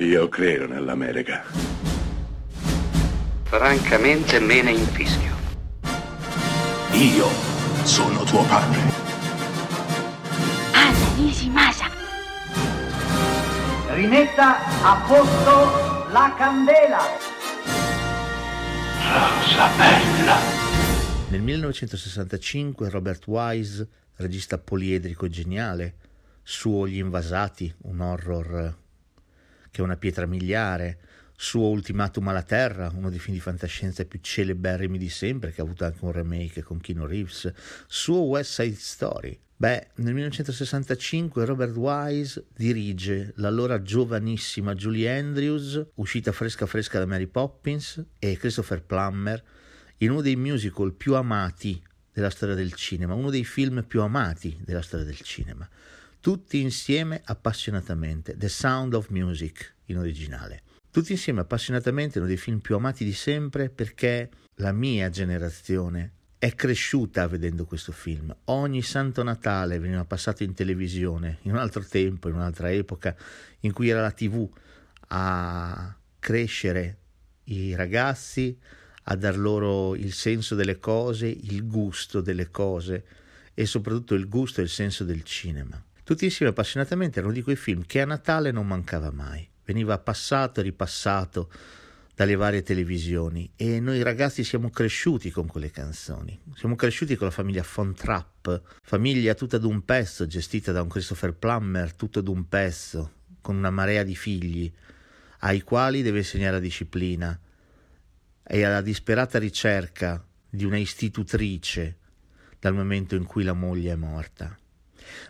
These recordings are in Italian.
Io credo nell'America. Francamente me ne infischio. Io sono tuo padre. Anna Nishimasa. Rimetta a posto la candela. Rosa bella. Nel 1965 Robert Wise, regista poliedrico e geniale, suo Gli Invasati, un horror che è una pietra miliare, suo Ultimatum alla Terra, uno dei film di fantascienza più celeberrimi di sempre, che ha avuto anche un remake con Keanu Reeves, suo West Side Story. Beh, nel 1965 Robert Wise dirige l'allora giovanissima Julie Andrews, uscita fresca fresca da Mary Poppins, e Christopher Plummer, in uno dei musical più amati della storia del cinema, uno dei film più amati della storia del cinema. Tutti insieme appassionatamente, The Sound of Music in originale. Tutti insieme appassionatamente uno dei film più amati di sempre perché la mia generazione è cresciuta vedendo questo film. Ogni santo Natale veniva passato in televisione, in un altro tempo, in un'altra epoca, in cui era la TV a crescere i ragazzi, a dar loro il senso delle cose, il gusto delle cose e soprattutto il gusto e il senso del cinema. Tutti insieme appassionatamente erano di quei film che a Natale non mancava mai veniva passato e ripassato dalle varie televisioni e noi ragazzi siamo cresciuti con quelle canzoni. Siamo cresciuti con la famiglia Von Trapp, famiglia tutta d'un pezzo, gestita da un Christopher Plummer tutto d'un pezzo, con una marea di figli, ai quali deve insegnare la disciplina e alla disperata ricerca di una istitutrice dal momento in cui la moglie è morta.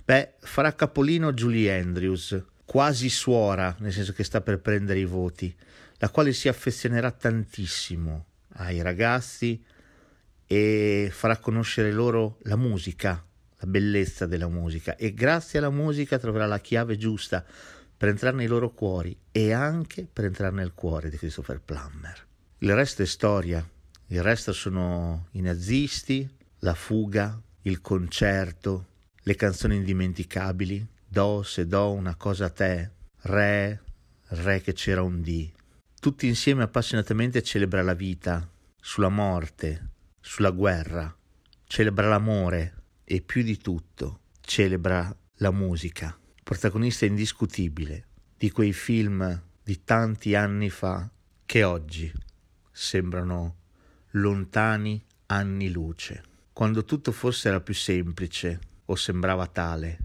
Beh, farà capolino Julie Andrews, quasi suora, nel senso che sta per prendere i voti, la quale si affezionerà tantissimo ai ragazzi e farà conoscere loro la musica, la bellezza della musica e grazie alla musica troverà la chiave giusta per entrare nei loro cuori e anche per entrare nel cuore di Christopher Plummer. Il resto è storia, il resto sono i nazisti, la fuga, il concerto, le canzoni indimenticabili, Do se do una cosa a te, re, re che c'era un dì. Tutti insieme appassionatamente celebra la vita, sulla morte, sulla guerra, celebra l'amore e più di tutto celebra la musica, protagonista indiscutibile di quei film di tanti anni fa che oggi sembrano lontani anni luce, quando tutto forse era più semplice o sembrava tale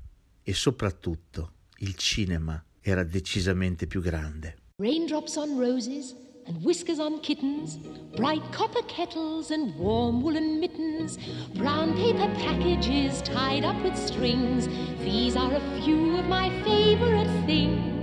e soprattutto il cinema era decisamente più grande. Raindrops on roses and whiskers on kittens, bright copper kettles and warm woolen mittens, brown paper packages tied up with strings. These are a few of my favorite things.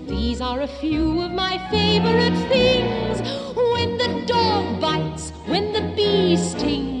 These are a few of my favorite things. When the dog bites, when the bee stings,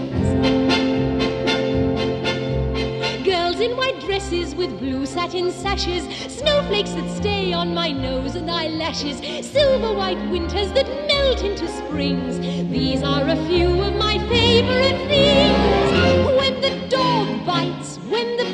With blue satin sashes, snowflakes that stay on my nose and eyelashes, silver white winters that melt into springs. These are a few of my favorite things. When the dog bites, when the